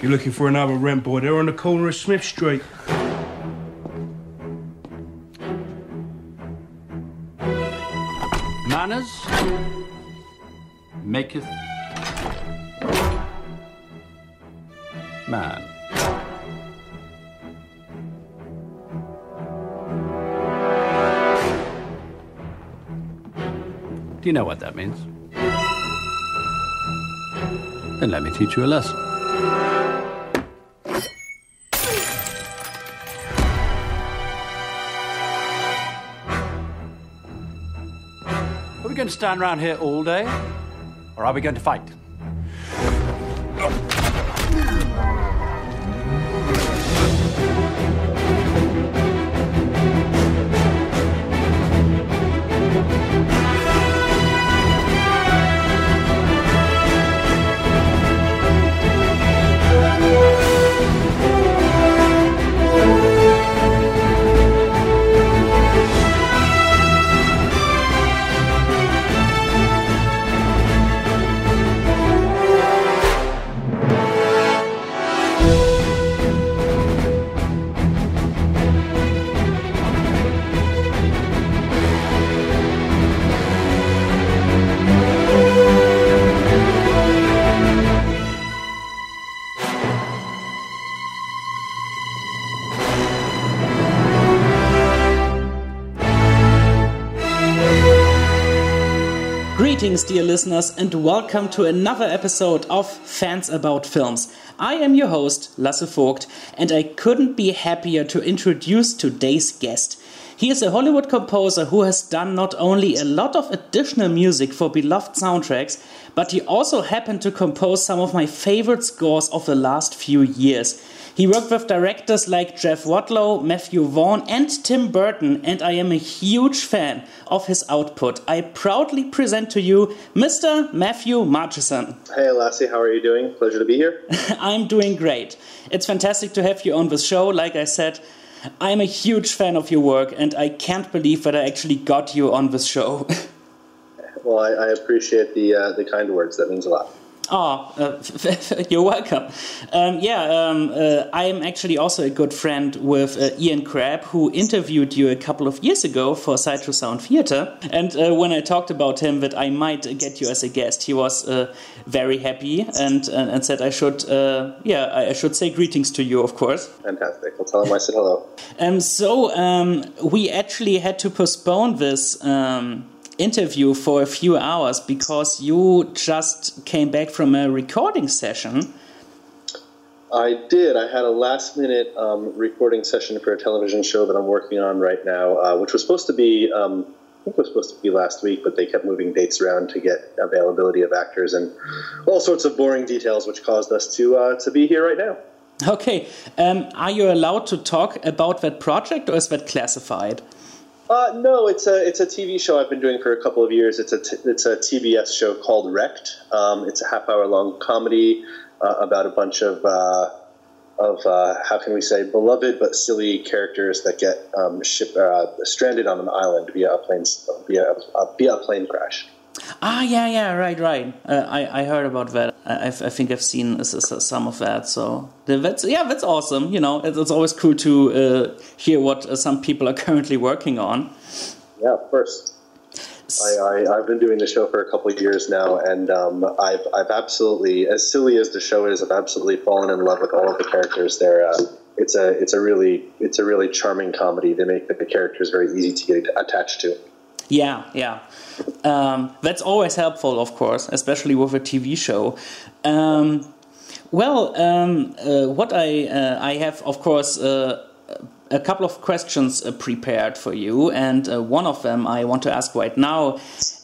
You're looking for another rent boy, they're on the corner of Smith Street. Manners maketh man. Do you know what that means? Then let me teach you a lesson. Stand around here all day? Or are we going to fight? Greetings, dear listeners, and welcome to another episode of Fans About Films. I am your host, Lasse Vogt, and I couldn't be happier to introduce today's guest. He is a Hollywood composer who has done not only a lot of additional music for beloved soundtracks, but he also happened to compose some of my favorite scores of the last few years. He worked with directors like Jeff Wadlow, Matthew Vaughn, and Tim Burton, and I am a huge fan of his output. I proudly present to you Mr. Matthew Margeson. Hey, Lassie, how are you doing? Pleasure to be here. I'm doing great. It's fantastic to have you on the show. Like I said, I'm a huge fan of your work, and I can't believe that I actually got you on this show. well, I, I appreciate the uh, the kind words. That means a lot. Oh, uh, you're welcome. Um, yeah, um, uh, I am actually also a good friend with uh, Ian Crabb, who interviewed you a couple of years ago for Sideshow Sound Theater. And uh, when I talked about him that I might get you as a guest, he was uh, very happy and, and, and said I should, uh, yeah, I should say greetings to you, of course. Fantastic. I'll tell him I said hello. Um, so um, we actually had to postpone this. Interview for a few hours because you just came back from a recording session. I did. I had a last minute um, recording session for a television show that I'm working on right now, uh, which was supposed to be, um, I think it was supposed to be last week, but they kept moving dates around to get availability of actors and all sorts of boring details, which caused us to uh, to be here right now. Okay. Um, are you allowed to talk about that project, or is that classified? Uh, no, it's a it's a TV show I've been doing for a couple of years. It's a t- it's a TBS show called Wrecked. Um, it's a half hour long comedy uh, about a bunch of uh, of uh, how can we say beloved but silly characters that get um, ship, uh, stranded on an island via a plane via via a plane crash. Ah, yeah, yeah, right, right. Uh, I, I heard about that. I, I think I've seen some of that. So that's yeah, that's awesome. You know, it's, it's always cool to uh, hear what uh, some people are currently working on. Yeah, of course. I, I, have been doing the show for a couple of years now, and um, I've, I've absolutely, as silly as the show is, I've absolutely fallen in love with all of the characters. There, uh, it's a it's a really it's a really charming comedy. They make the characters very easy to get attached to. Yeah, yeah. Um, that's always helpful, of course, especially with a TV show. Um, well, um, uh, what I uh, I have, of course, uh, a couple of questions uh, prepared for you, and uh, one of them I want to ask right now.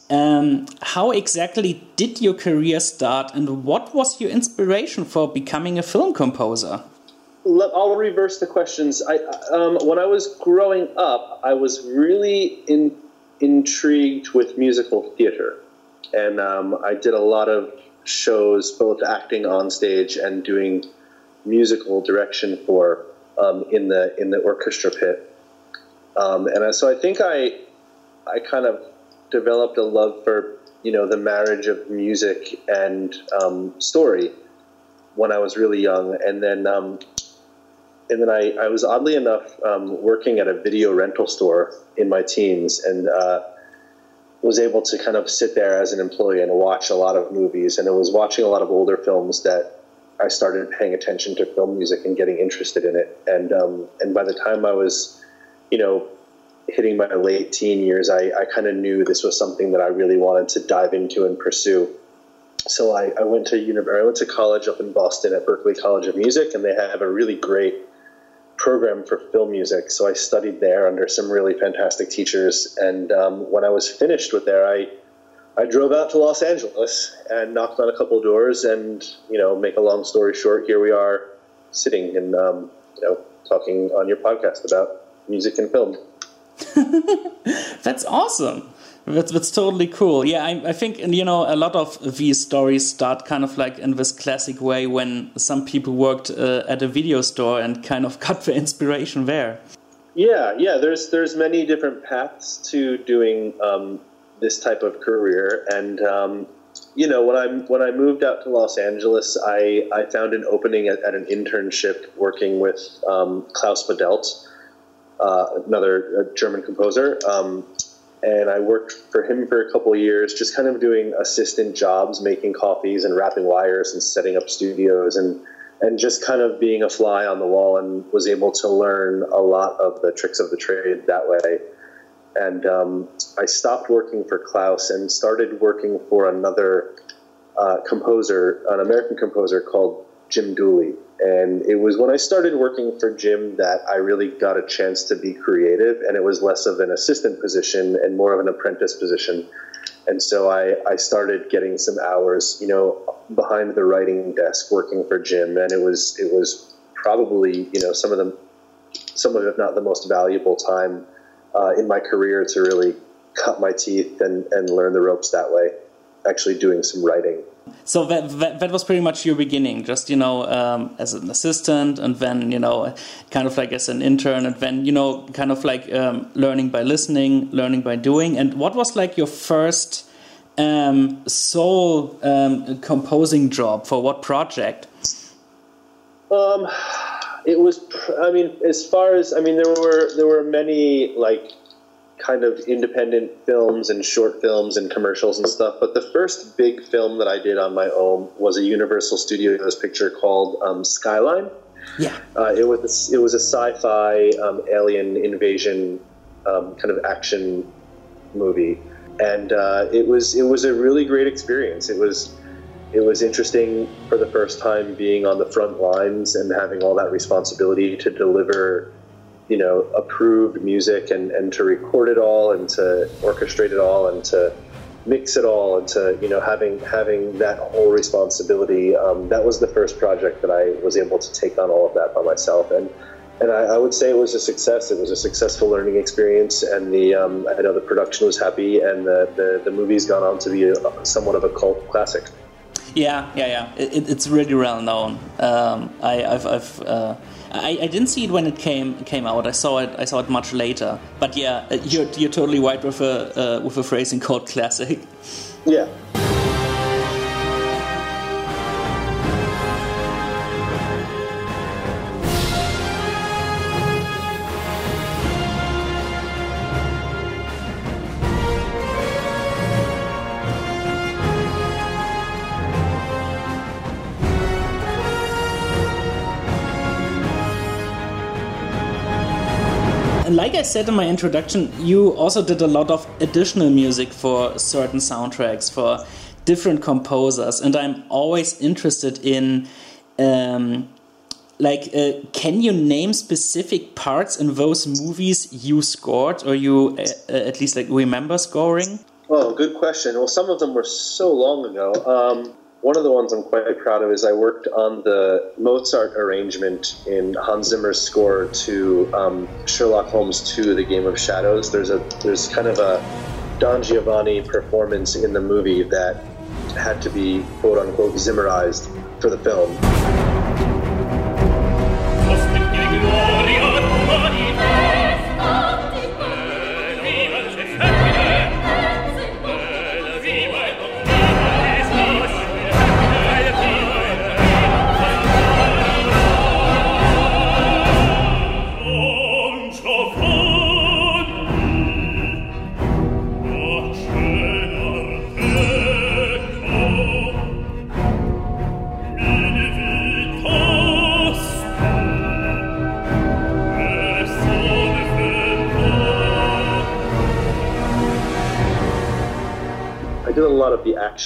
Um, how exactly did your career start, and what was your inspiration for becoming a film composer? Let, I'll reverse the questions. I, um, when I was growing up, I was really in intrigued with musical theater, and um, I did a lot of shows, both acting on stage and doing musical direction for um, in the in the orchestra pit. Um, and I, so I think I I kind of developed a love for you know the marriage of music and um, story when I was really young, and then um, and then I, I was oddly enough um, working at a video rental store in my teens, and uh, was able to kind of sit there as an employee and watch a lot of movies. And I was watching a lot of older films that I started paying attention to film music and getting interested in it. And um, and by the time I was, you know, hitting my late teen years, I, I kind of knew this was something that I really wanted to dive into and pursue. So I, I went to university. I went to college up in Boston at Berklee College of Music, and they have a really great program for film music. So I studied there under some really fantastic teachers. And um, when I was finished with there, I I drove out to Los Angeles and knocked on a couple doors. And you know, make a long story short, here we are sitting and um, you know talking on your podcast about music and film. That's awesome. That's that's totally cool. Yeah, I, I think you know a lot of these stories start kind of like in this classic way when some people worked uh, at a video store and kind of got the inspiration there. Yeah, yeah. There's there's many different paths to doing um, this type of career, and um, you know when I when I moved out to Los Angeles, I I found an opening at, at an internship working with um, Klaus Badelt, uh, another German composer. And I worked for him for a couple years, just kind of doing assistant jobs, making coffees and wrapping wires and setting up studios and and just kind of being a fly on the wall and was able to learn a lot of the tricks of the trade that way. And um, I stopped working for Klaus and started working for another uh, composer, an American composer called Jim Dooley. And it was when I started working for Jim that I really got a chance to be creative, and it was less of an assistant position and more of an apprentice position. And so I, I started getting some hours, you know, behind the writing desk working for Jim, and it was it was probably you know some of the some of if not the most valuable time uh, in my career to really cut my teeth and, and learn the ropes that way, actually doing some writing. So that, that, that was pretty much your beginning, just you know, um, as an assistant, and then you know, kind of like as an intern, and then you know, kind of like um, learning by listening, learning by doing. And what was like your first um, sole um, composing job for what project? Um, it was. I mean, as far as I mean, there were there were many like kind of independent films and short films and commercials and stuff. But the first big film that I did on my own was a Universal Studios picture called um, Skyline. Yeah, uh, it was it was a sci-fi um, alien invasion um, kind of action movie, and uh, it was it was a really great experience. It was it was interesting for the first time being on the front lines and having all that responsibility to deliver you know, approved music and, and to record it all and to orchestrate it all and to mix it all and to, you know, having having that whole responsibility. Um, that was the first project that I was able to take on all of that by myself. And and I, I would say it was a success. It was a successful learning experience, and the um, I know the production was happy, and the, the, the movie's gone on to be a, somewhat of a cult classic. Yeah, yeah, yeah. It, it's really well known. Um, I, have I've uh, I, I didn't see it when it came came out. I saw it. I saw it much later. But yeah, uh, you're you're totally right with a uh, with a phrasing called classic. Yeah. Like I said in my introduction, you also did a lot of additional music for certain soundtracks for different composers, and I'm always interested in. Um, like, uh, can you name specific parts in those movies you scored, or you uh, uh at least like remember scoring? Oh, good question. Well, some of them were so long ago. Um, one of the ones I'm quite proud of is I worked on the Mozart arrangement in Hans Zimmer's score to um, Sherlock Holmes 2: The Game of Shadows. There's a there's kind of a Don Giovanni performance in the movie that had to be quote unquote Zimmerized for the film.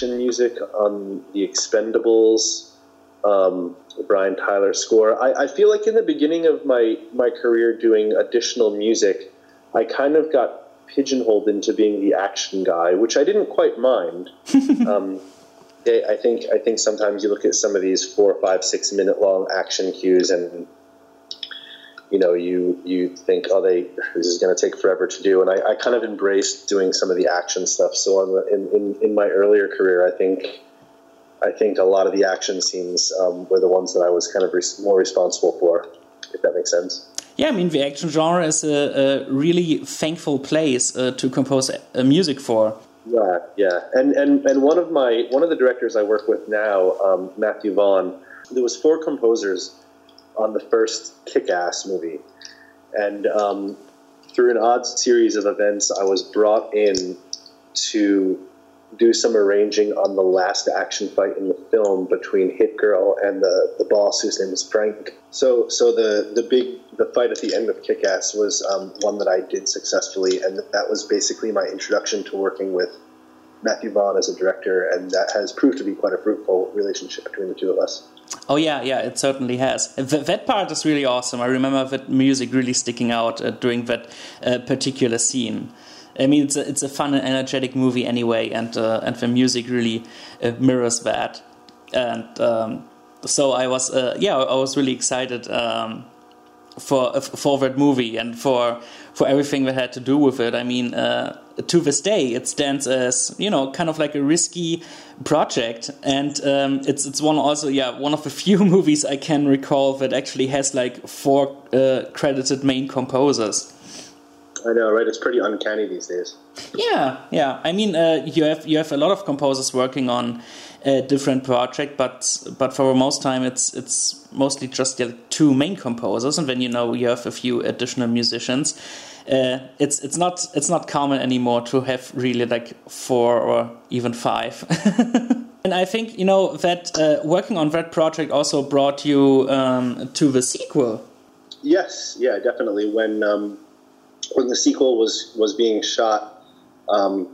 Action music on the Expendables, um, Brian Tyler score. I, I feel like in the beginning of my my career doing additional music, I kind of got pigeonholed into being the action guy, which I didn't quite mind. um, I I think I think sometimes you look at some of these four, five, six minute long action cues and you know you you think oh they this is going to take forever to do and I, I kind of embraced doing some of the action stuff so on the, in, in, in my earlier career I think I think a lot of the action scenes um, were the ones that I was kind of res- more responsible for if that makes sense yeah, I mean, the action genre is a, a really thankful place uh, to compose uh, music for. Yeah, yeah, and and and one of my one of the directors I work with now, um, Matthew Vaughn. There was four composers on the first Kick-Ass movie, and um, through an odd series of events, I was brought in to do some arranging on the last action fight in the film between Hit Girl and the, the boss, whose name is Frank. So, so the the big the fight at the end of Kick Ass was um, one that I did successfully, and that was basically my introduction to working with Matthew Vaughn as a director, and that has proved to be quite a fruitful relationship between the two of us. Oh yeah, yeah, it certainly has. Th that part is really awesome. I remember that music really sticking out uh, during that uh, particular scene. I mean, it's a, it's a fun and energetic movie anyway, and uh, and the music really uh, mirrors that. And um, so I was, uh, yeah, I was really excited um, for for that movie and for for everything that had to do with it. I mean, uh, to this day, it stands as you know, kind of like a risky project, and um, it's it's one also, yeah, one of the few movies I can recall that actually has like four uh, credited main composers. I know, right? It's pretty uncanny these days. Yeah, yeah. I mean, uh, you have you have a lot of composers working on a different project, but but for most time it's it's mostly just the two main composers, and then you know you have a few additional musicians. Uh, it's it's not it's not common anymore to have really like four or even five. and I think you know that uh, working on that project also brought you um, to the sequel. Yes, yeah, definitely. When um, when the sequel was was being shot, um,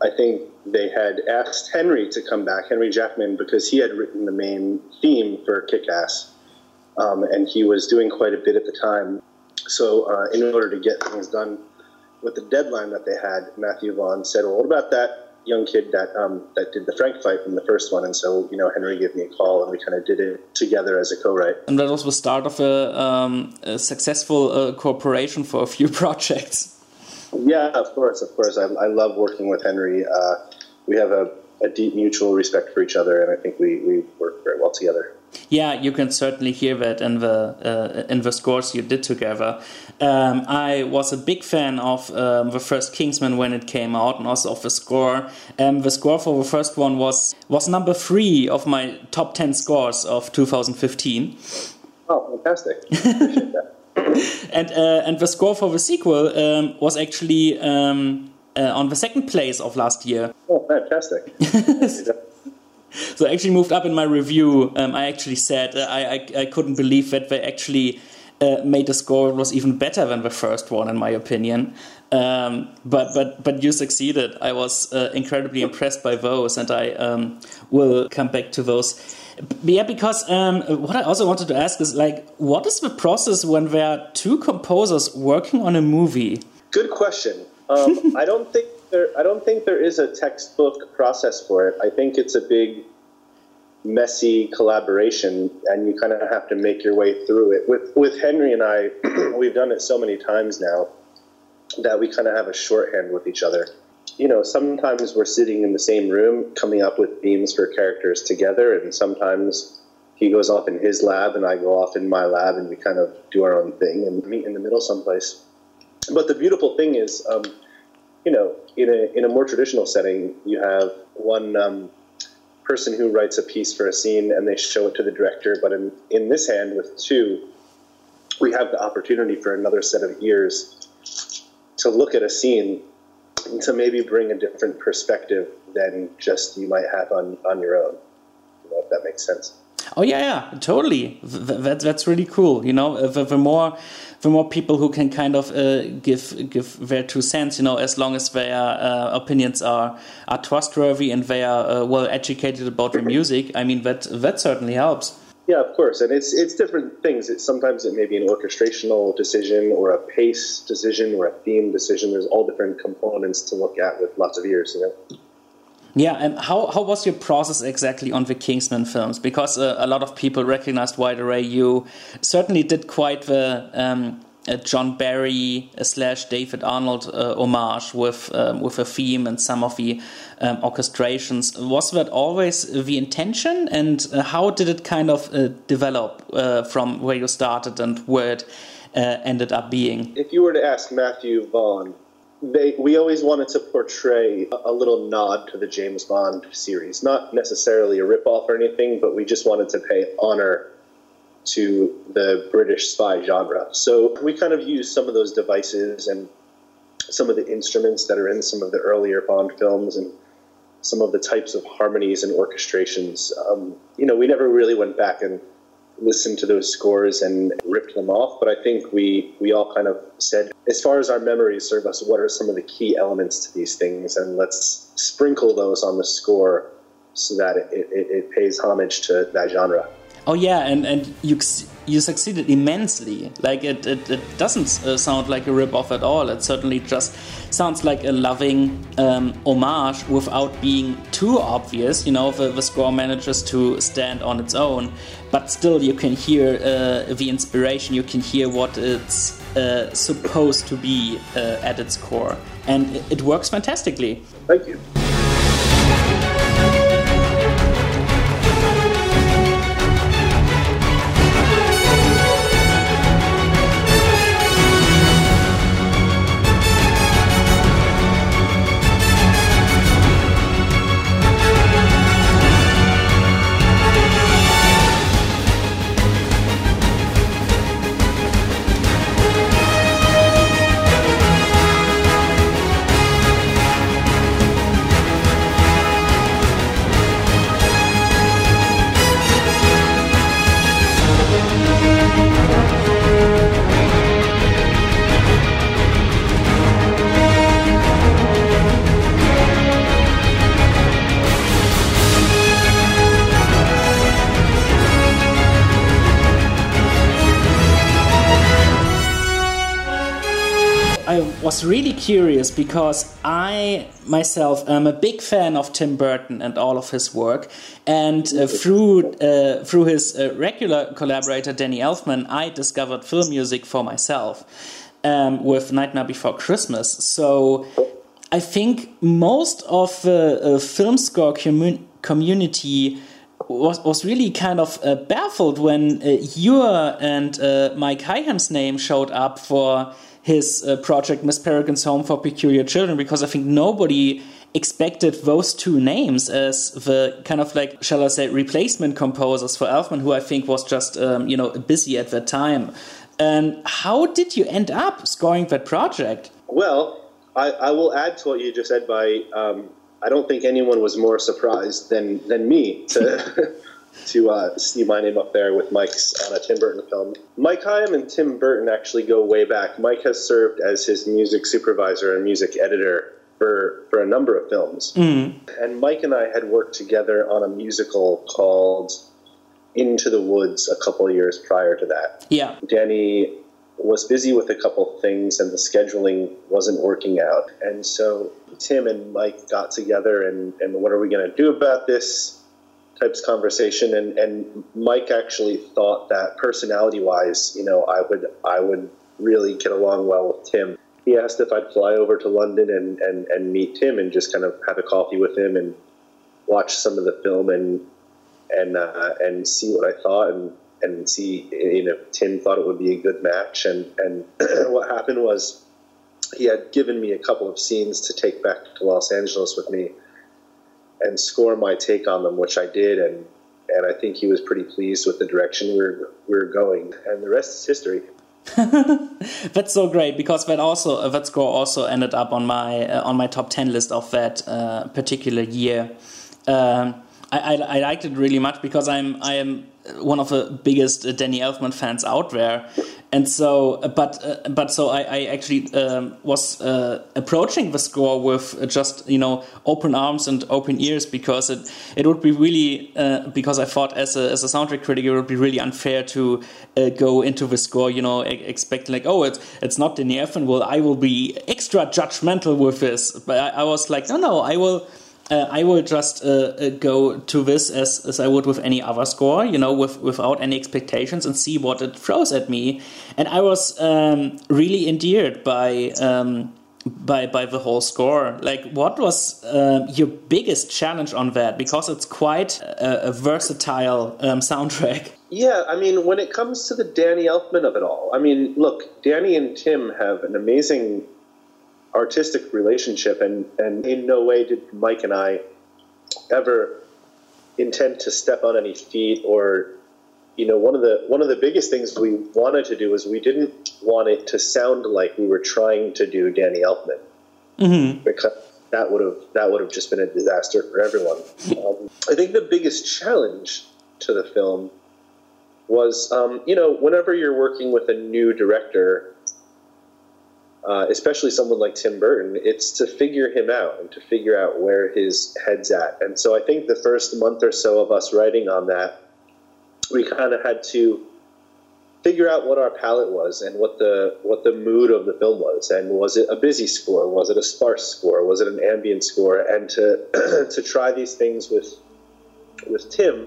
I think they had asked Henry to come back, Henry Jackman, because he had written the main theme for Kick Ass, um, and he was doing quite a bit at the time. So, uh, in order to get things done with the deadline that they had, Matthew Vaughn said, "Well, what about that young kid that um, that did the Frank fight from the first one?" And so, you know, Henry gave me a call, and we kind of did it together as a co-write. And that was the start of a, um, a successful uh, cooperation for a few projects. Yeah, of course, of course. I, I love working with Henry. Uh, we have a, a, deep mutual respect for each other, and I think we, we work very well together. Yeah, you can certainly hear that in the uh, in the scores you did together. Um, I was a big fan of um, the first Kingsman when it came out, and also of the score. Um, the score for the first one was was number three of my top ten scores of 2015. Oh, fantastic! And uh, and the score for the sequel um, was actually um, uh, on the second place of last year. Oh, fantastic! so I actually moved up in my review. Um, I actually said uh, I, I, I couldn't believe that they actually uh, made the score that was even better than the first one, in my opinion. Um, but but but you succeeded. I was uh, incredibly impressed by those, and I um, will come back to those. Yeah, because um, what I also wanted to ask is like, what is the process when there are two composers working on a movie? Good question. Um, I don't think there. I don't think there is a textbook process for it. I think it's a big, messy collaboration, and you kind of have to make your way through it. With with Henry and I, we've done it so many times now that we kind of have a shorthand with each other you know, sometimes we're sitting in the same room coming up with themes for characters together, and sometimes he goes off in his lab and I go off in my lab, and we kind of do our own thing and meet in the middle someplace. But the beautiful thing is, um, you know, in a in a more traditional setting, you have one um, person who writes a piece for a scene and they show it to the director. But in in this hand, with two, we have the opportunity for another set of ears to look at a scene and to maybe bring a different perspective than just you might have on, on your own. You know, if that makes sense. Oh yeah, yeah, totally. That, that's really cool. You know, the, the more the more people who can kind of uh, give give their two cents, you know, as long as their uh, opinions are are trustworthy and they are uh, well educated about the music. I mean, that that certainly helps. Yeah, of course, and it's it's different things. Sometimes it may be an orchestrational decision or a pace decision or a theme decision. There's all different components to look at with lots of ears, you know. Yeah, and how, how was your process exactly on the Kingsman films? Because uh, a lot of people recognized Wide Array. You certainly did quite the um, uh, John Barry uh, slash David Arnold uh, homage with um, with a theme and some of the um, orchestrations. Was that always the intention, and uh, how did it kind of uh, develop from where you started and where it ended up being? If you were to ask Matthew Vaughn, they, we always wanted to portray a, little nod to the James Bond series, not necessarily a ripoff or anything, but we just wanted to pay honor to the British spy genre. So we kind of used some of those devices and some of the instruments that are in some of the earlier Bond films and some of the types of harmonies and orchestrations. Um, you know, we never really went back and listened to those scores and ripped them off, but I think we we all kind of said, as far as our memories serve us, what are some of the key elements to these things, and let's sprinkle those on the score so that it, it, it pays homage to that genre. Oh yeah, and and you you succeeded immensely. Like it it, it doesn't uh, sound like a rip off at all. It certainly just sounds like a loving um, homage without being too obvious. You know, the, the score manages to stand on its own, but still you can hear uh, the inspiration. You can hear what it's uh, supposed to be uh, at its core, and it, it works fantastically. Thank you. Really curious because I myself am a big fan of Tim Burton and all of his work, and uh, through uh, through his uh, regular collaborator Danny Elfman, I discovered film music for myself um, with Nightmare Before Christmas. So I think most of the uh, film score commun community was, was really kind of uh, baffled when uh, your and uh, Mike Higham's name showed up for his uh, project Miss Peregrine's Home for Peculiar Children because I think nobody expected those two names as the kind of like shall I say replacement composers for Elfman, who I think was just um, you know busy at that time. And how did you end up scoring that project? Well, I, I will add to what you just said by um, I don't think anyone was more surprised than than me to to uh, see my name up there with Mike's on a Tim Burton film. Mike Higham and Tim Burton actually go way back. Mike has served as his music supervisor and music editor for, for a number of films. Mm. And Mike and I had worked together on a musical called Into the Woods a couple of years prior to that. Yeah. Danny was busy with a couple things and the scheduling wasn't working out. And so Tim and Mike got together and, and what are we going to do about this? Types conversation and and Mike actually thought that personality wise you know I would I would really get along well with Tim he asked if I'd fly over to London and, and, and meet Tim and just kind of have a coffee with him and watch some of the film and and uh, and see what I thought and and see you know Tim thought it would be a good match. And and what happened was he had given me a couple of scenes to take back to Los Angeles with me and score my take on them, which I did, and and I think he was pretty pleased with the direction we we're we we're going, and the rest is history. That's so great because that also that score also ended up on my uh, on my top ten list of that uh, particular year. Um, I, I, I, liked it really much because I'm I am one of the biggest uh, Danny Elfman fans out there, and so uh, but uh, but so I, I actually um, was uh, approaching the score with just you know open arms and open ears because it it would be really uh, because I thought as a as a soundtrack critic it would be really unfair to uh, go into the score you know e expecting like oh it's it's not Danny Elfman well I will be extra judgmental with this. But I, I was like no no I will uh, I will just uh, uh, go to this as, as I would with any other score, you know, with, without any expectations and see what it throws at me. And I was um, really endeared by um, by by the whole score. Like, what was uh, your biggest challenge on that? Because it's quite a, a versatile um, soundtrack. Yeah, I mean, when it comes to the Danny Elfman of it all, I mean, look, Danny and Tim have an amazing artistic relationship, and, and in no way did Mike and I ever intend to step on any feet or you know one of the one of the biggest things we wanted to do was we didn't want it to sound like we were trying to do Danny Elfman mm-hmm. because that would have that would have just been a disaster for everyone. um, I think the biggest challenge to the film was um, you know whenever you're working with a new director uh, especially someone like Tim Burton, it's to figure him out and to figure out where his head's at. And so I think the first month or so of us writing on that, we kind of had to figure out what our palette was and what the what the mood of the film was. And was it a busy score? Was it a sparse score? Was it an ambient score? And to to try these things with with Tim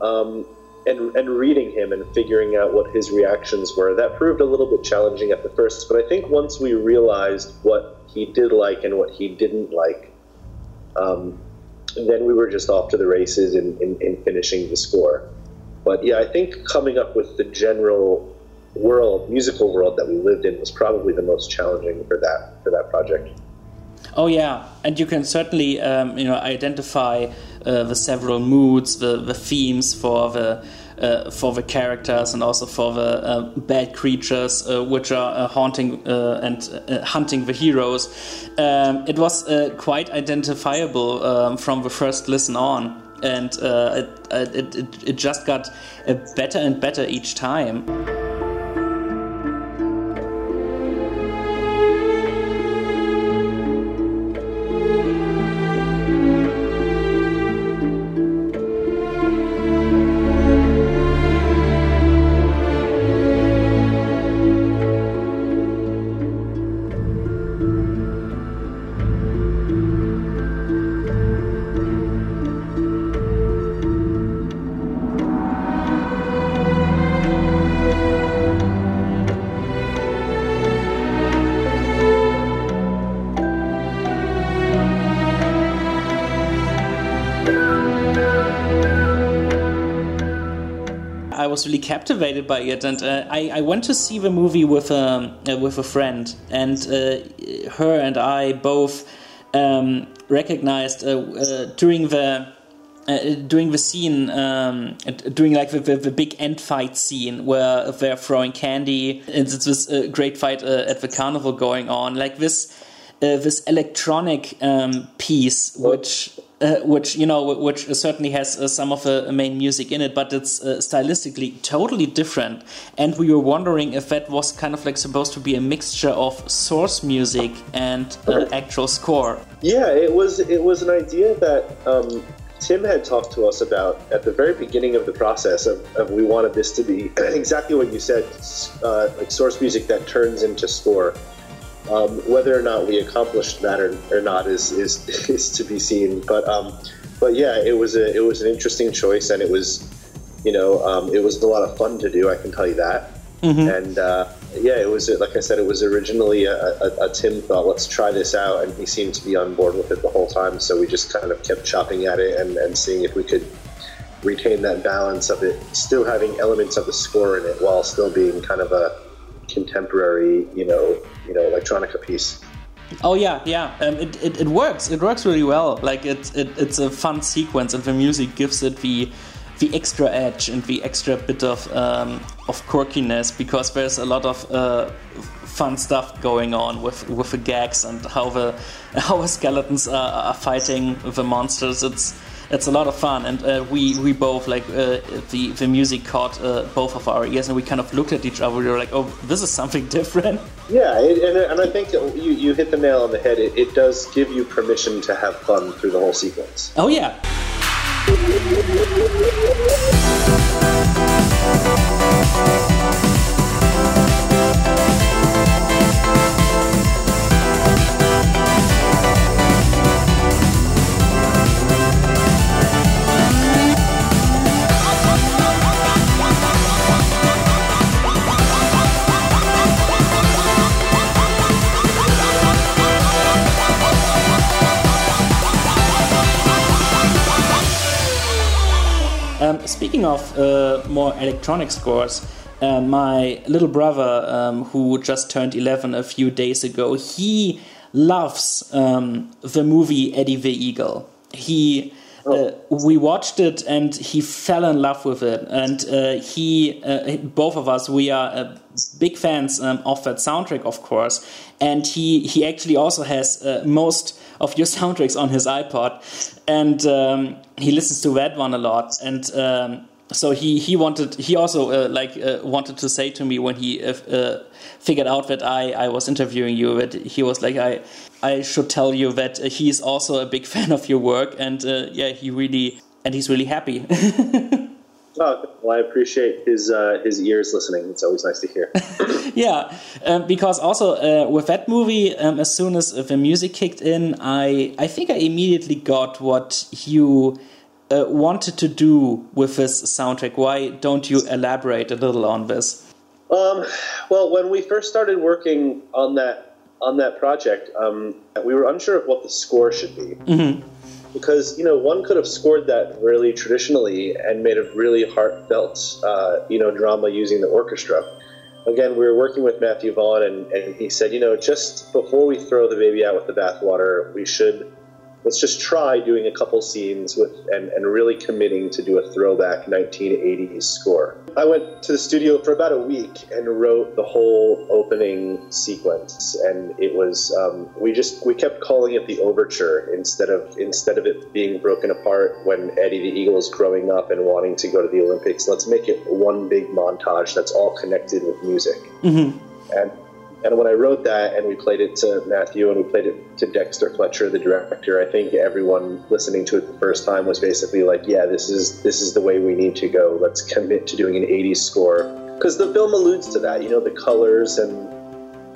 um, and and reading him and figuring out what his reactions were. That proved a little bit challenging at the first but i think once we realized what he did like and what he didn't like um, then we were just off to the races in, in, in, finishing the score. But yeah i think coming up with the general world musical world that we lived in was probably the most challenging for that for that project. Oh yeah, and you can certainly um, you know identify the several moods, the the themes for the. Uh, for the characters and also for the uh, bad creatures uh, which are uh, haunting uh, and hunting the heroes. Um, it was quite identifiable um, from the first listen on, and it, it, it, it just got better and better each time. Captivated by it, and uh, I, I, went to see the movie with um, uh, with a friend, and uh, her and I both um, recognized uh, uh, during the. Uh, during the scene, um, during like the, the, the, big end fight scene where they're throwing candy, and it's this great fight at the carnival going on. Like this, this electronic um, piece, which uh, which you know, which certainly has uh, some of the main music in it, but it's uh, stylistically totally different. And we were wondering if that was kind of like supposed to be a mixture of source music and uh, actual score. Yeah, it was. It was an idea that um, Tim had talked to us about at the very beginning of the process. Of, of we wanted this to be exactly what you said, uh, like source music that turns into score. Um, whether or not we accomplished that or, or not is, is is to be seen. But um, but yeah, it was a it was an interesting choice, and it was you know um, it was a lot of fun to do. I can tell you that. Mm-hmm. And uh, yeah, it was like I said, it was originally a, a, a, Tim thought, let's try this out, and he seemed to be on board with it the whole time. So we just kind of kept chopping at it and, and seeing if we could retain that balance of it, still having elements of the score in it, while still being kind of a contemporary, you know, you know, electronica piece. Oh yeah, yeah. Um, it, it, it works. It works really well. Like it, it it's a fun sequence, and the music gives it the the extra edge and the extra bit of um, of quirkiness because there's a lot of uh, fun stuff going on with with the gags and how the how the skeletons are, are fighting the monsters. It's it's a lot of fun, and uh, we we both like uh, the the music caught uh, both of our ears, and we kind of looked at each other. We were like, "Oh, this is something different." Yeah, it, and, and I think you you hit the nail on the head. It, it does give you permission to have fun through the whole sequence. Oh yeah. Speaking of uh, more electronic scores, uh, my little brother, um, who just turned 11 a few days ago, he loves um, the movie Eddie the Eagle. He uh, we watched it and he fell in love with it. And uh, he, uh, both of us, we are uh, big fans um, of that soundtrack, of course. And he, he actually also has uh, most of your soundtracks on his iPod, and um, he listens to that one a lot. And um, so he he wanted he also uh, like uh, wanted to say to me when he uh, uh figured out that I I was interviewing you that he was like I I should tell you that he is also a big fan of your work and uh, yeah he really and he's really happy. Oh, well, I appreciate his uh, his ears listening. It's always nice to hear. yeah, um, because also uh, with that movie, um, as soon as the music kicked in, I I think I immediately got what you uh, wanted to do with this soundtrack. Why don't you elaborate a little on this? Um, well, when we first started working on that on that project, um, we were unsure of what the score should be. Mm -hmm because you know one could have scored that really traditionally and made a really heartfelt uh, you know drama using the orchestra. Again, we were working with Matthew Vaughn, and, and he said, you know, just before we throw the baby out with the bathwater, we should let's just try doing a couple scenes with and, and really committing to do a throwback 1980s score. I went to the studio for about a week and wrote the whole opening sequence, and it was um, we just we kept calling it the overture instead of instead of it being broken apart when Eddie the Eagle is growing up and wanting to go to the Olympics. Let's make it one big montage that's all connected with music. Mm-hmm. And and when I wrote that and we played it to Matthew and we played it to Dexter Fletcher, the director, I think everyone listening to it the first time was basically like, "Yeah, this is this is the way we need to go. Let's commit to doing an '80s score." Because the film alludes to that, you know, the colors and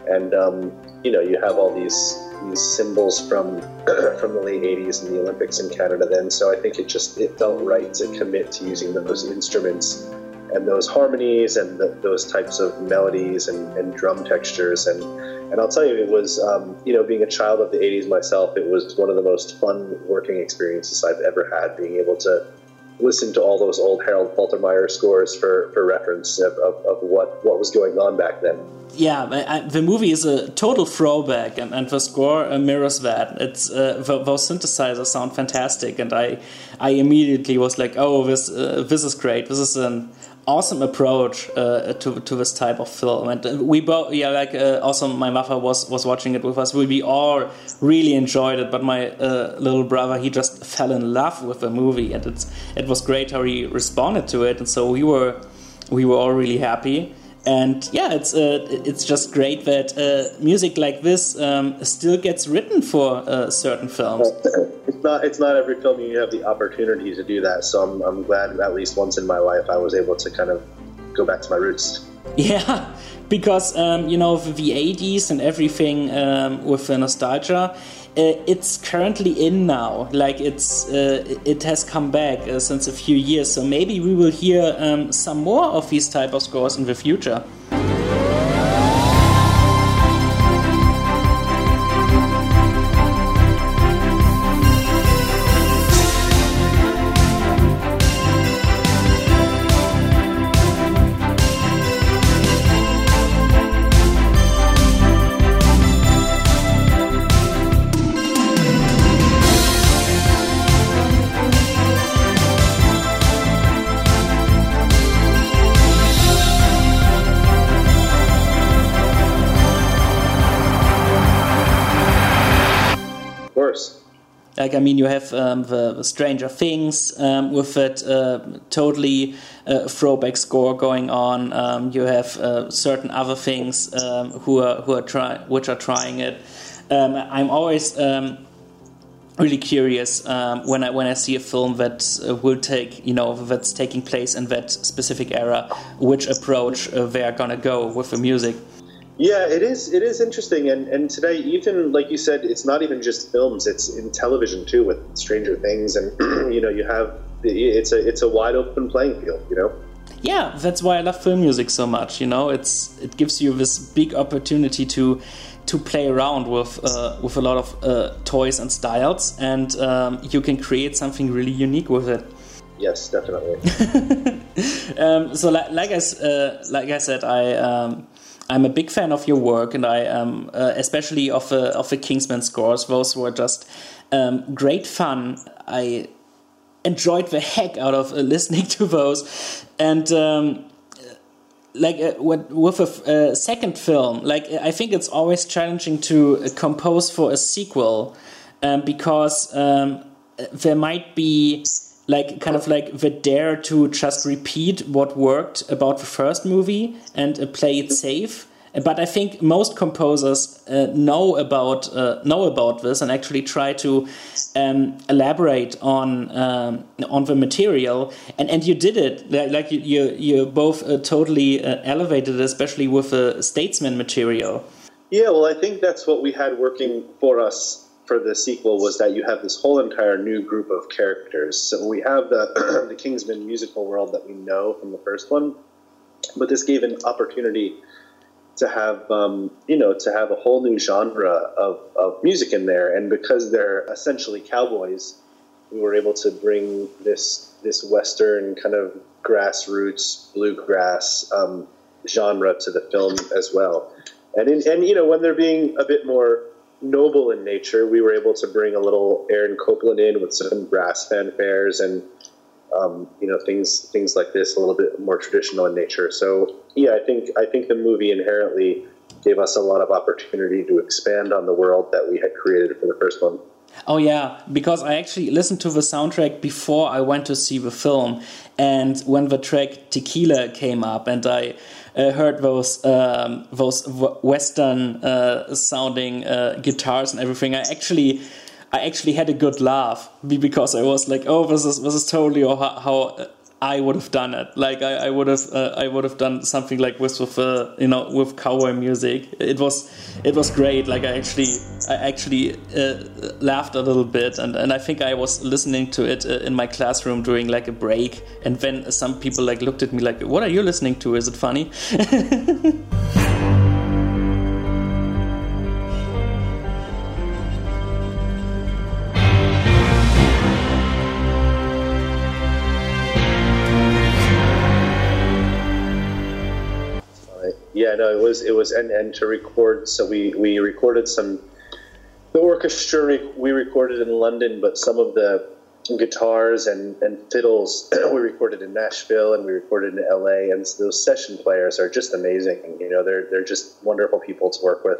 and um, you know, you have all these these symbols from from the late '80s and the Olympics in Canada. Then, so I think it just it felt right to commit to using those instruments and those harmonies and the, those types of melodies and, and, drum textures and and I'll tell you it was um, you know being a child of the 80s myself it was one of the most fun working experiences I've ever had being able to listen to all those old Harold Faltermeyer scores for, for reference of, of, of what, what was going on back then. Yeah, I, the movie is a total throwback, and, and the score uh, mirrors that. It's uh, those synthesizers sound fantastic, and I I immediately was like, oh, this uh, this is great. This is an awesome approach uh, to to this type of film, and we both yeah like uh, also my mother was was watching it with us. We, we all really enjoyed it, but my uh, little brother he just fell in love with the movie, and it's it was great how he responded to it, and so we were we were all really happy and yeah, it's uh, it's just great that uh, music like this um, still gets written for uh, certain films. It's not it's not every film you have the opportunity to do that. So I'm I'm glad at least once in my life I was able to kind of go back to my roots. Yeah, because um, you know the 80s and everything um, with the nostalgia it's currently in now. Like it's uh, it has come back uh, since a few years. So maybe we will hear um, some more of these type of scores in the future. Like I mean, you have um, the, Stranger Things um, with that uh, totally uh, throwback score going on. Um, you have uh, certain other things um, who are who are which are trying it. Um, I'm always um, really curious when I when I see a film that uh, will take you know that's taking place in that specific era, which approach uh, they are gonna go with the music. Yeah, it is. It is interesting, and and today, even like you said, it's not even just films; it's in television too, with Stranger Things, and you know, you have it's a it's a wide open playing field, you know. Yeah, that's why I love film music so much. You know, it's it gives you this big opportunity to to play around with uh, with a lot of uh, toys and styles, and um, you can create something really unique with it. Yes, definitely. um, so, like, like I uh, like I said, I. Um, I'm a big fan of your work, and I am uh, especially of the of the Kingsman scores. Those were just um, great fun. I enjoyed the heck out of uh, listening to those, and. Um, like uh, with a uh, second film, like I think it's always challenging to uh, compose for a sequel, um, because um, there might be like kind of like the dare to just repeat what worked about the first movie and uh, play it safe. But I think most composers uh, know about uh, know about this and actually try to um, elaborate on um, on the material. And and you did it like you you, you both uh, totally uh, elevated, especially with the statesman material. Yeah, well, I think that's what we had working for us for the sequel was that you have this whole entire new group of characters. So we have the the Kingsman musical world that we know from the first one, but this gave an opportunity to have um, you know to have a whole new genre of, of music in there, and because they're essentially cowboys, we were able to bring this this western kind of grassroots bluegrass um, genre to the film as well. And in, and you know when they're being a bit more noble in nature, we were able to bring a little Aaron Copland in with some brass fanfares and um, you know things things like this a little bit more traditional in nature. So yeah, I think I think the movie inherently gave us a lot of opportunity to expand on the world that we had created for the first one. Oh yeah, because I actually listened to the soundtrack before I went to see the film, and when the track Tequila came up, and I uh, heard those um, those Western uh, sounding uh, guitars and everything, I actually I actually had a good laugh because I was like, oh, this is this is totally how, how I would have done it. Like I, I would have uh, I would have done something like this with uh, you know with cowboy music. It was it was great. Like I actually I actually uh, laughed a little bit, and, and I think I was listening to it uh, in my classroom during like a break, and then some people like looked at me like, "What are you listening to? Is it funny?" no, it was it was and and to record. So we we recorded some. The orchestra we recorded in London, but some of the guitars and, and fiddles we recorded in Nashville and we recorded in LA and those session players are just amazing you know they're they're just wonderful people to work with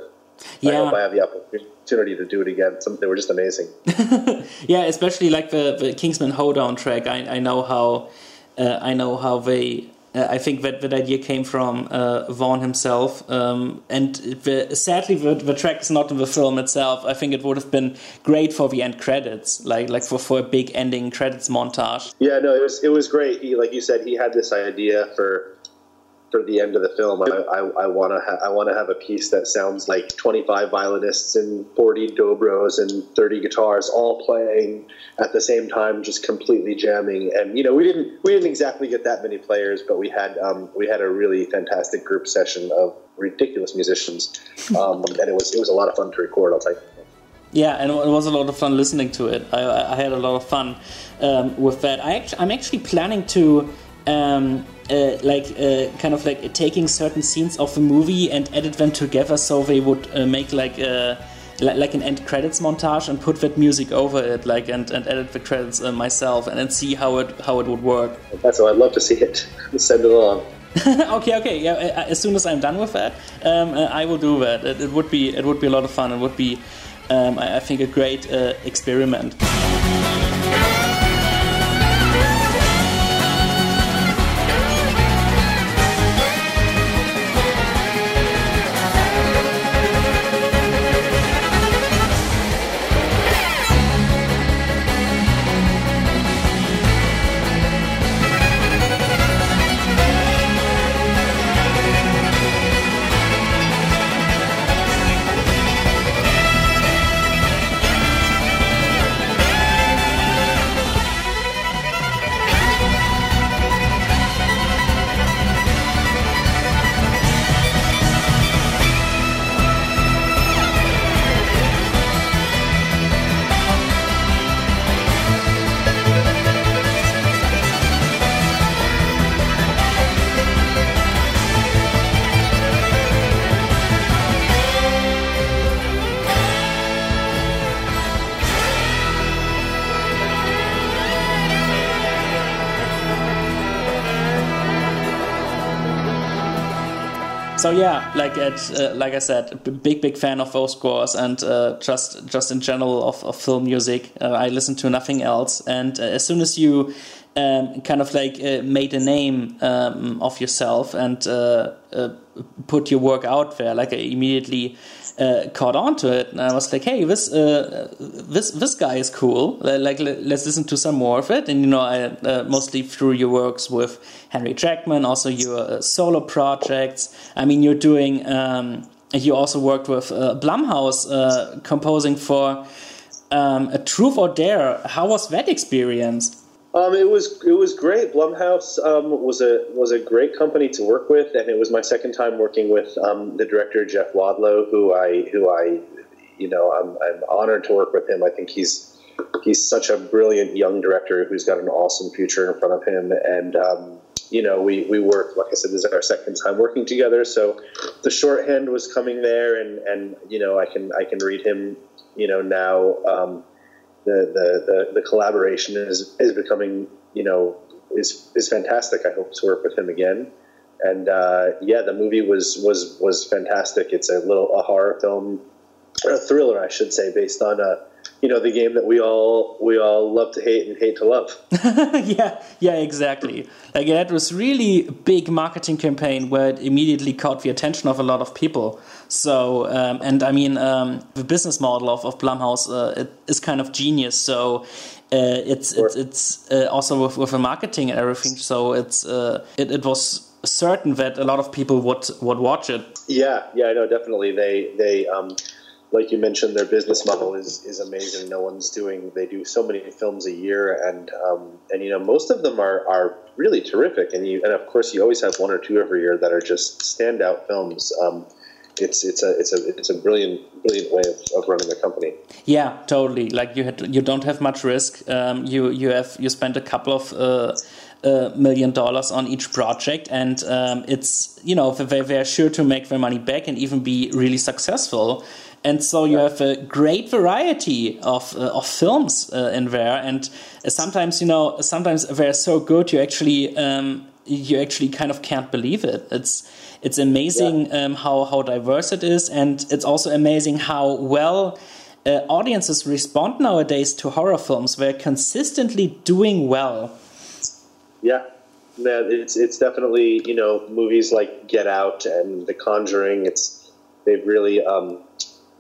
yeah. I hope I have the opportunity to do it again some, they were just amazing yeah especially like the, the Kingsman Hoedown track I, I know how uh, I know how they uh, I think that that idea came from uh, Vaughn himself, um, and the, sadly, the, the, track is not in the film itself. I think it would have been great for the end credits, like like for, for a big ending credits montage. Yeah, no, it was it was great. He, like you said, he had this idea for for the end of the film. I, I, I want to ha- I want to have a piece that sounds like 25 violinists and 40 dobros and 30 guitars all playing at the same time, just completely jamming. And you know, we didn't we didn't exactly get that many players, but we had um, we had a really fantastic group session of ridiculous musicians, um, and it was it was a lot of fun to record. I'll tell you. Yeah, and it was a lot of fun listening to it. I, I had a lot of fun um, with that. I actually, I'm actually planning to um, uh, like uh, kind of like taking certain scenes of the movie and edit them together so they would uh, make like a like an end credits montage and put that music over it like and, and edit the credits uh, myself and then see how it how it would work. That's what i'd love to see it. Send it along. Okay okay. Yeah as soon as i'm done with that um, uh, i will do that. It, it, would be it would be a lot of fun. It would be um, I, I, think a great uh, experiment. So yeah, like at, uh, like I said, big big fan of those scores and uh, just just in general of, of film music. Uh, I listen to nothing else, and uh, as soon as you um, kind of like uh, made a name um, of yourself and uh, put your work out there, like I immediately uh, caught on to it, and I was like, "Hey, this uh, this this guy is cool. Like, let's listen to some more of it." And you know, I uh, mostly through your works with Henry Jackman, also your uh, solo projects. I mean, you're doing. Um, you also worked with uh, Blumhouse, uh, composing for um, a Truth or Dare. How was that experience? Um, it was it was great. Blumhouse um, was a was a great company to work with, and it was my second time working with um, the director Jeff Wadlow, who I who I you know I'm, I'm honored to work with him. I think he's he's such a brilliant young director who's got an awesome future in front of him, and um, you know we we worked like I said this is our second time working together, so the shorthand was coming there, and and you know I can I can read him you know now um, the, the, the, the collaboration is, is becoming, you know, is, is fantastic. I hope to work with him again. And uh, yeah, the movie was, was, was fantastic. It's a little a horror film, a thriller, I should say, based on a, you know the game that we all we all love to hate and hate to love. yeah, yeah, exactly. Like that was really a big marketing campaign where it immediately caught the attention of a lot of people. So um, and I mean um, the business model of of Blumhouse uh, is kind of genius. So. Uh, it's, sure. it's it's uh, also with, with the marketing and everything. So it's uh, it, it was certain that a lot of people would would watch it. Yeah, yeah, I know definitely. They they um, like you mentioned, their business model is, is amazing. No one's doing. They do so many films a year, and um, and you know most of them are, are really terrific. And you and of course you always have one or two every year that are just standout films. Um, it's it's a it's a it's a brilliant brilliant way of, of running a company. Yeah, totally. Like you had you don't have much risk. Um, you you have you spend a couple of. Uh, uh, million dollars on each project, and um, it's you know they, they're sure to make their money back and even be really successful and so you have a great variety of uh, of films uh, in there, and sometimes you know sometimes they're so good you actually um, you actually kind of can't believe it. It's it's amazing yeah. um, how how diverse it is, and it's also amazing how well. Uh, audiences respond nowadays to horror films. They're consistently doing well. Yeah, yeah, it's it's definitely you know movies like Get Out and The Conjuring. It's they've really um,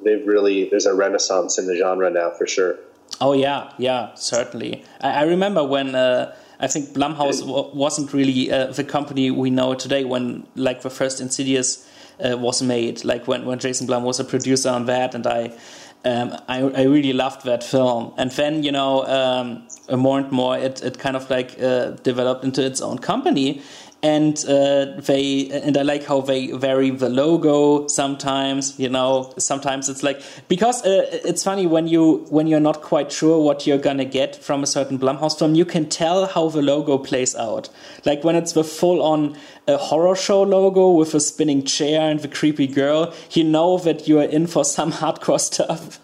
they've really there's a renaissance in the genre now for sure. Oh yeah, yeah, certainly. I, I remember when uh, I think Blumhouse wasn't really uh, the company we know today when like the first Insidious uh, was made. Like when when Jason Blum was a producer on that, and I. Um, I, I really loved that film, and then you know um, more and more it, it kind of like uh, developed into its own company, and uh, they and I like how they vary the logo sometimes. You know, sometimes it's like because uh, it's funny when you when you're not quite sure what you're gonna get from a certain Blumhouse film, you can tell how the logo plays out. Like when it's the full on uh, horror show logo with a spinning chair and the creepy girl, you know that you are in for some hardcore stuff.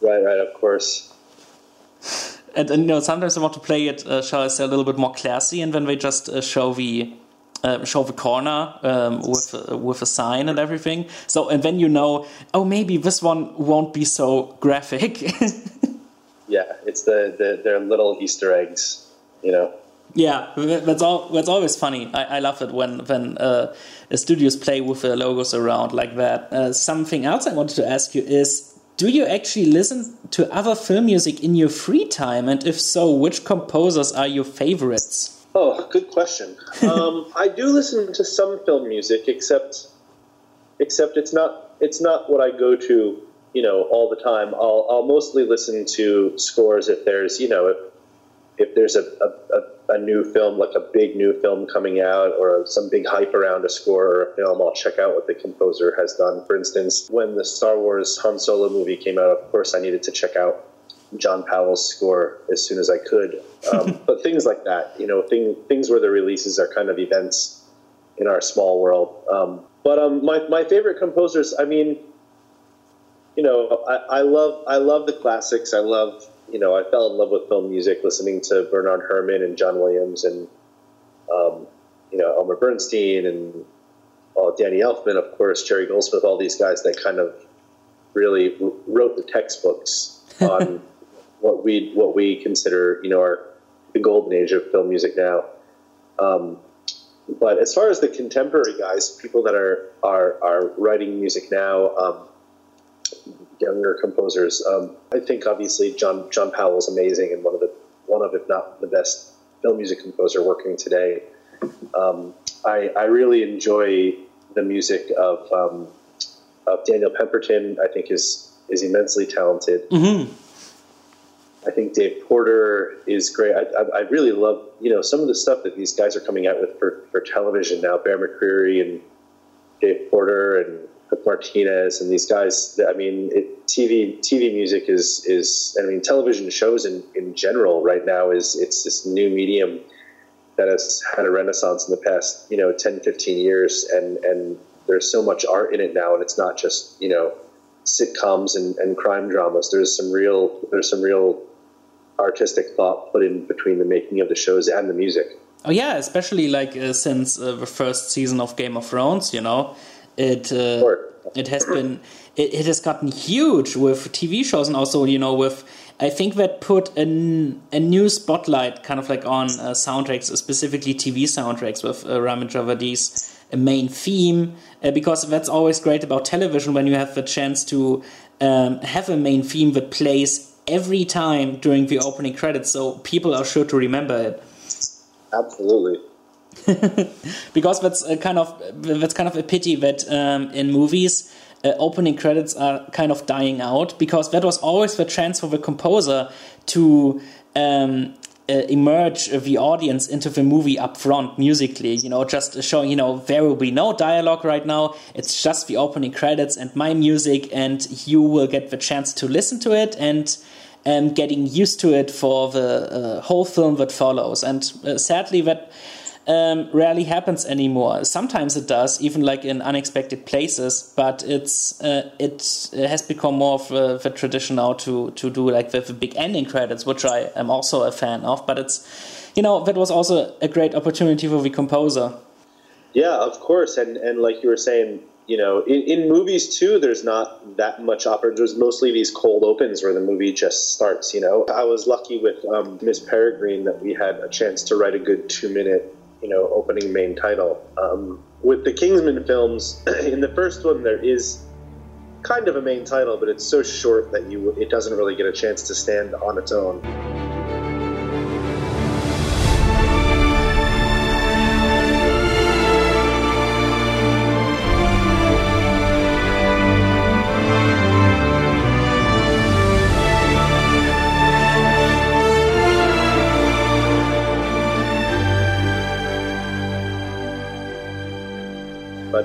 Right, right, of course and, and, you know sometimes I want to play it, uh, shall I say, a little bit more classy, and then they just uh, show the uh, show the corner um, with uh, with a sign and everything. So and then you know, oh, maybe this one won't be so graphic. yeah, it's the, the their little Easter eggs, you know. Yeah, that's all. That's always funny. I, I love it when when uh, studios play with the logos around like that. Uh, something else I wanted to ask you is: Do you actually listen to other film music in your free time? And if so, which composers are your favorites? Oh, good question. um, I do listen to some film music, except except it's not it's not what I go to, you know, all the time. I'll I'll mostly listen to scores if there's you know if if there's a, a, a, new film, like a big new film coming out, or some big hype around a score or a film, I'll check out what the composer has done. For instance, when the Star Wars Han Solo movie came out, of course, I needed to check out John Powell's score as soon as I could. Um, but things like that, you know, thing, things where the releases are kind of events in our small world. Um, but um, my, my favorite composers, I mean, you know, I, I love I love the classics. I love you know, I fell in love with film music listening to Bernard Herrmann and John Williams and, um, you know, Elmer Bernstein and well, Danny Elfman, of course, Jerry Goldsmith, all these guys that kind of really wrote the textbooks on what we what we consider, you know, our the golden age of film music now. Um, but as far as the contemporary guys, people that are are are writing music now, um, younger composers. Um, I think obviously John John Powell is amazing and one of the one of if not the best film music composer working today. Um, I, I really enjoy the music of um, of Daniel Pemberton. I think is is immensely talented. Mm-hmm. I think Dave Porter is great. I, I, I, really love you know some of the stuff that these guys are coming out with for, for television now. Bear McCreary and Dave Porter and Martinez and these guys. I mean, it, TV TV music is is I mean, television shows in, in general right now is it's this new medium that has had a renaissance in the past you know 10, 15 years, and and there's so much art in it now, and it's not just you know sitcoms and, and crime dramas. There's some real there's some real artistic thought put in between the making of the shows and the music. Oh yeah, especially like uh, since uh, the first season of Game of Thrones, you know, it uh, it has been it, it, has gotten huge with TV shows and also you know with I think that put a, a new spotlight kind of like on uh, soundtracks, specifically TV soundtracks with uh, Ramin Djawadi's main theme uh, because that's always great about television when you have the chance to um, have a main theme that plays every time during the opening credits, so people are sure to remember it. Absolutely. because that's a kind of that's kind of a pity that um, in movies uh, opening credits are kind of dying out because that was always the chance for the composer to um, uh, emerge the audience into the movie up front musically you know just showing you know there will be no dialogue right now it's just the opening credits and my music and you will get the chance to listen to it and um, getting used to it for the uh, whole film that follows. And uh, sadly that um, rarely happens anymore. Sometimes it does, even like in unexpected places. But it's uh, it has become more of a, tradition now to to do like the, the big ending credits, which I am also a fan of. But it's you know that was also a great opportunity for the composer. Yeah, of course, and and like you were saying, you know, in, in movies too, there's not that much opera. There's mostly these cold opens where the movie just starts. You know, I was lucky with um, Miss Peregrine that we had a chance to write a good two minute you know opening main title. Um, with the Kingsman films, in the first one there is kind of a main title, but it's so short that you it doesn't really get a chance to stand on its own.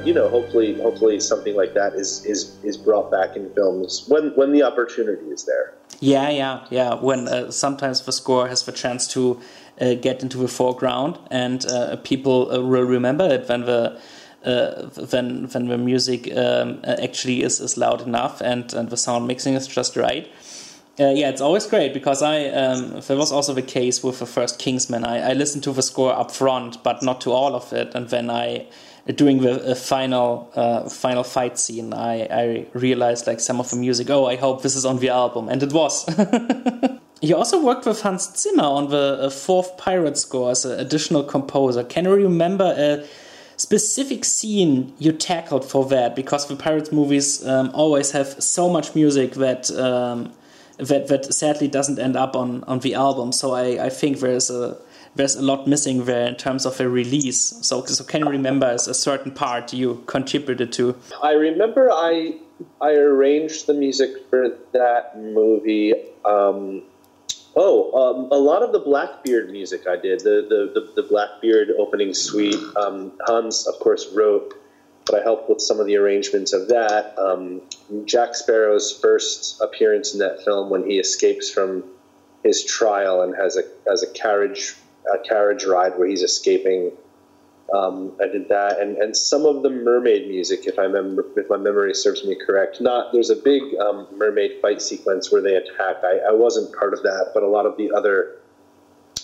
You know, hopefully, hopefully something like that is is is brought back in films when when the opportunity is there. Yeah, yeah, yeah. When uh, sometimes the score has the chance to uh, get into the foreground, and uh, people uh, will remember it when the. Uh, when when the music um, actually is, is loud enough and, and the sound mixing is just right, Uh, yeah, it's always great because I um, that was also the case with the first Kingsman. I, I listened to the score up front, but not to all of it. And then I, during the uh, final uh, final fight scene, I, I realized like some of the music. Oh, I hope this is on the album, and it was. you also worked with Hans Zimmer on the uh, fourth Pirate score as an additional composer. Can you remember a specific scene you tackled for that? Because the Pirates movies um, always have so much music that. Um, that that sadly doesn't end up on on the album. So I, I think there's a there's a lot missing there in terms of a release. So so can you remember a certain part you contributed to? I remember I I arranged the music for that movie. Um, oh, um, a lot of the Blackbeard music I did the the the, the Blackbeard opening suite. Um, Hans, of course, wrote but I helped with some of the arrangements of that. Um, Jack Sparrow's first appearance in that film when he escapes from his trial and has a has a carriage a carriage ride where he's escaping. Um, I did that, and, and some of the mermaid music, if I remember, if my memory serves me correct. Not there's a big um, mermaid fight sequence where they attack. I, I wasn't part of that, but a lot of the other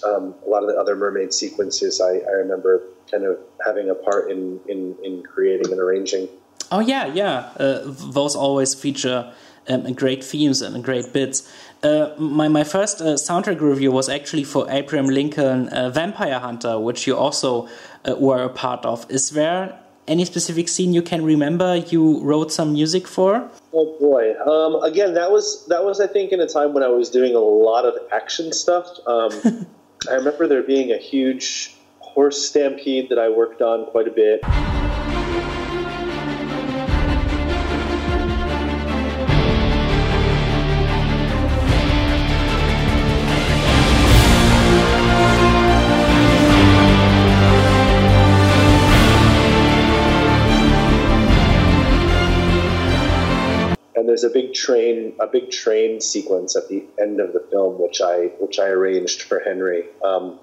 um, a lot of the other mermaid sequences I, I remember kind of having a part in, in, in creating and arranging. Oh yeah, yeah. Uh, those always feature um, great themes and great bits. Uh, my my first uh, soundtrack review was actually for Abraham Lincoln uh, Vampire Hunter, which you also uh, were a part of. Is there any specific scene you can remember you wrote some music for? Oh boy! Um, again, that was that was I think in a time when I was doing a lot of action stuff. Um, I remember there being a huge horse stampede that I worked on quite a bit. There's a big train a big train sequence at the end of the film which I which I arranged for Henry. Um,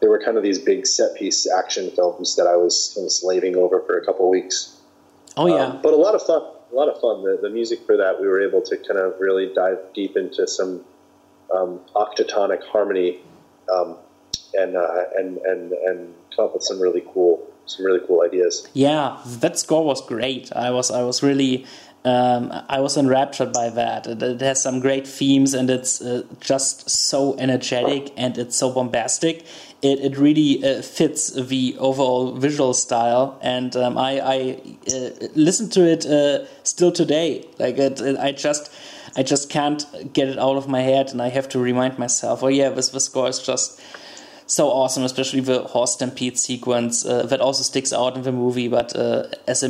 there were kind of these big set piece action films that I was kind of slaving over for a couple of weeks. Oh yeah, um, but a lot of fun. A lot of fun. The, the music for that we were able to kind of really dive deep into some um, octatonic harmony um, and uh, and and and come up with some really cool some really cool ideas. Yeah, that score was great. I was I was really um, I was enraptured by that. It, it, has some great themes and it's uh, just so energetic and it's so bombastic. It, it really uh, fits the overall visual style, and um, I, I uh, listen to it uh, still today. Like it, I just, I just can't get it out of my head, and I have to remind myself. Oh yeah, this the score is just so awesome, especially the horse stampede sequence uh, that also sticks out in the movie. But uh, as a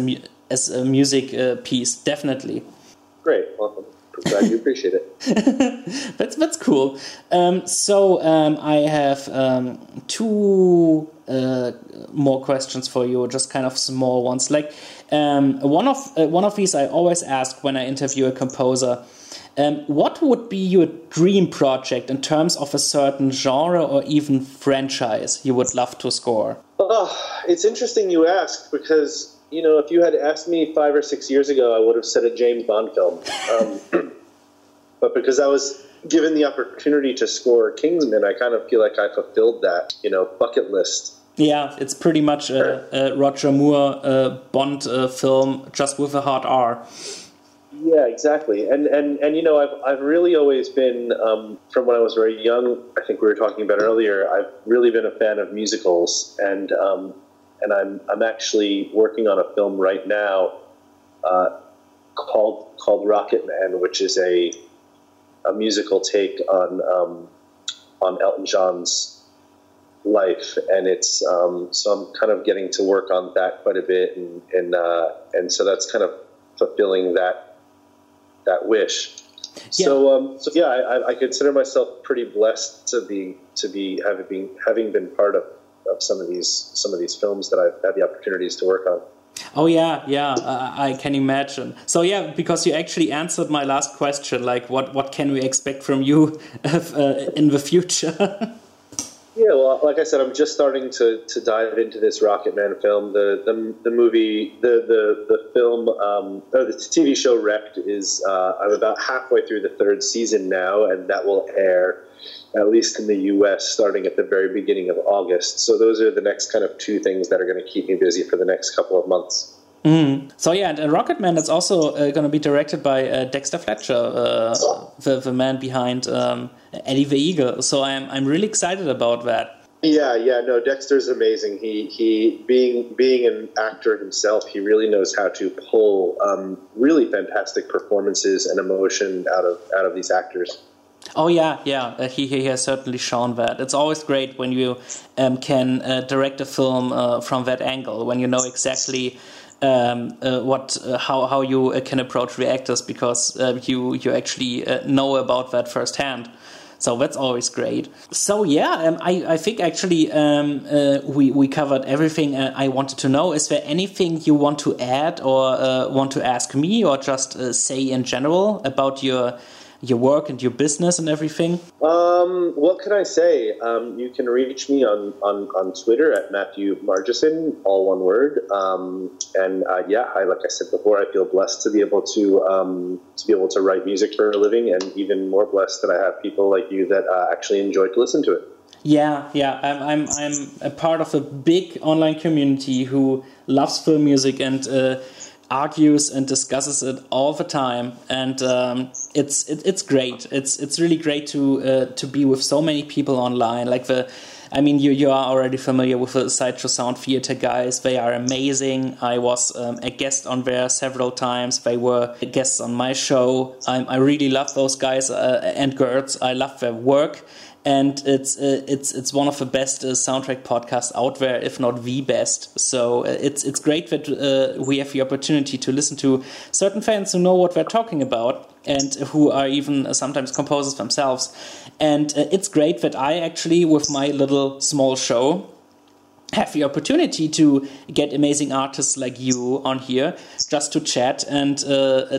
as a music uh, piece, definitely. Great, I'm glad you appreciate it. that's that's cool. Um, so um, I have um, two uh, more questions for you, just kind of small ones. Like um, one of uh, one of these, I always ask when I interview a composer. Um, what would be your dream project in terms of a certain genre or even franchise you would love to score? Oh, it's interesting you ask because you know, if you had asked me five or six years ago, I would have said a James Bond film. Um, but because I was given the opportunity to score Kingsman, I kind of feel like I fulfilled that, you know, bucket list. Yeah, it's pretty much a, a Roger Moore uh, Bond uh, film, just with a hard R. Yeah, exactly. And and and you know, I've I've really always been um, from when I was very young. I think we were talking about earlier. I've really been a fan of musicals, and um, and I'm I'm actually working on a film right now uh, called called Rocketman, which is a a musical take on um, on Elton John's life, and it's um, so I'm kind of getting to work on that quite a bit, and and uh, and so that's kind of fulfilling that that wish. Yeah. So um, so yeah, I, I consider myself pretty blessed to be to be having been having been part of of some of these some of these films that I've had the opportunities to work on. Oh yeah, yeah, uh, I can imagine. So yeah, because you actually answered my last question, like what what can we expect from you uh, in the future? Yeah, well, like I said, I'm just starting to, to dive into this Rocketman film. The the, the movie, the the, the film, um, or the TV show Wrecked is. Uh, I'm about halfway through the third season now, and that will air at least in the U.S. starting at the very beginning of August. So those are the next kind of two things that are going to keep me busy for the next couple of months. Mm. So yeah, and uh, Rocketman is also uh, going to be directed by uh, Dexter Fletcher, uh, the the man behind um, Eddie the Eagle. So I'm I'm really excited about that. Yeah, yeah, no, Dexter's amazing. He he being being an actor himself, he really knows how to pull um, really fantastic performances and emotion out of out of these actors. Oh yeah, yeah. Uh, he he has certainly shown that. It's always great when you um, can uh, direct a film uh, from that angle, when you know exactly um, uh, what uh, how how you uh, can approach reactors because you you actually know about that firsthand. So that's always great. So yeah, um, I, I think actually um, uh, we we covered everything uh, I wanted to know. Is there anything you want to add or uh, want to ask me or just say in general about your your work and your business and everything? Um, what can I say? Um, you can reach me on, on, on Twitter at Matthew Margeson, all one word. Um, and uh, yeah, I, like I said before, I feel blessed to be able to um, to be able to write music for a living, and even more blessed that I have people like you that uh, actually enjoy to listen to it. Yeah, yeah, I'm, I'm, I'm a part of a big online community who loves film music and uh, argues and discusses it all the time, and um, it's it, it's great. It's it's really great to uh, to be with so many people online. Like the, I mean, you you are already familiar with the Sideshow Sound Theater guys. They are amazing. I was um, a guest on there several times. They were guests on my show. I, I really love those guys uh, and girls. I love their work and it's uh, it's it's one of the best uh, soundtrack podcasts out there, if not the best. So uh, it's it's great that uh, we have the opportunity to listen to certain fans who know what they're talking about and who are even uh, sometimes composers themselves. And uh, it's great that I actually, with my little small show, have the opportunity to get amazing artists like you on here just to chat and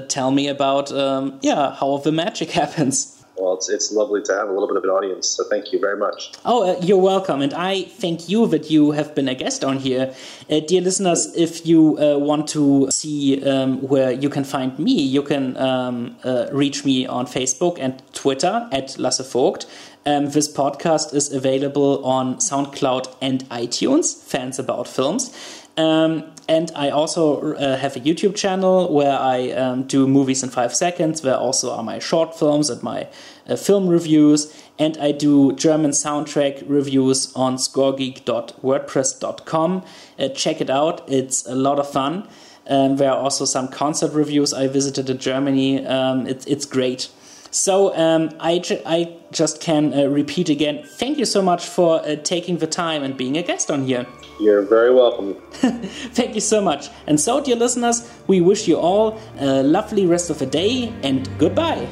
tell me about um, yeah how the magic happens well, it's, it's lovely to have a little bit of an audience. So thank you very much. Oh, uh, you're welcome. And I thank you that you have been a guest on here. Uh, dear listeners, if you uh, want to see um, where you can find me, you can um, uh, reach me on Facebook and Twitter at Lasse Vogt. Um, this podcast is available on SoundCloud and iTunes, Fans About Films. Um, and I also uh, have a YouTube channel where I um, do movies in five seconds, where also are my short films and my uh, film reviews. And I do German soundtrack reviews on scoregeek.wordpress.com. Uh, check it out, it's a lot of fun. Um, there are also some concert reviews I visited in Germany. Um, it, it's great. So um, I, ju I just can uh, repeat again thank you so much for uh, taking the time and being a guest on here. You're very welcome. thank you so much. And so, dear listeners, we wish you all a lovely rest of the day and goodbye.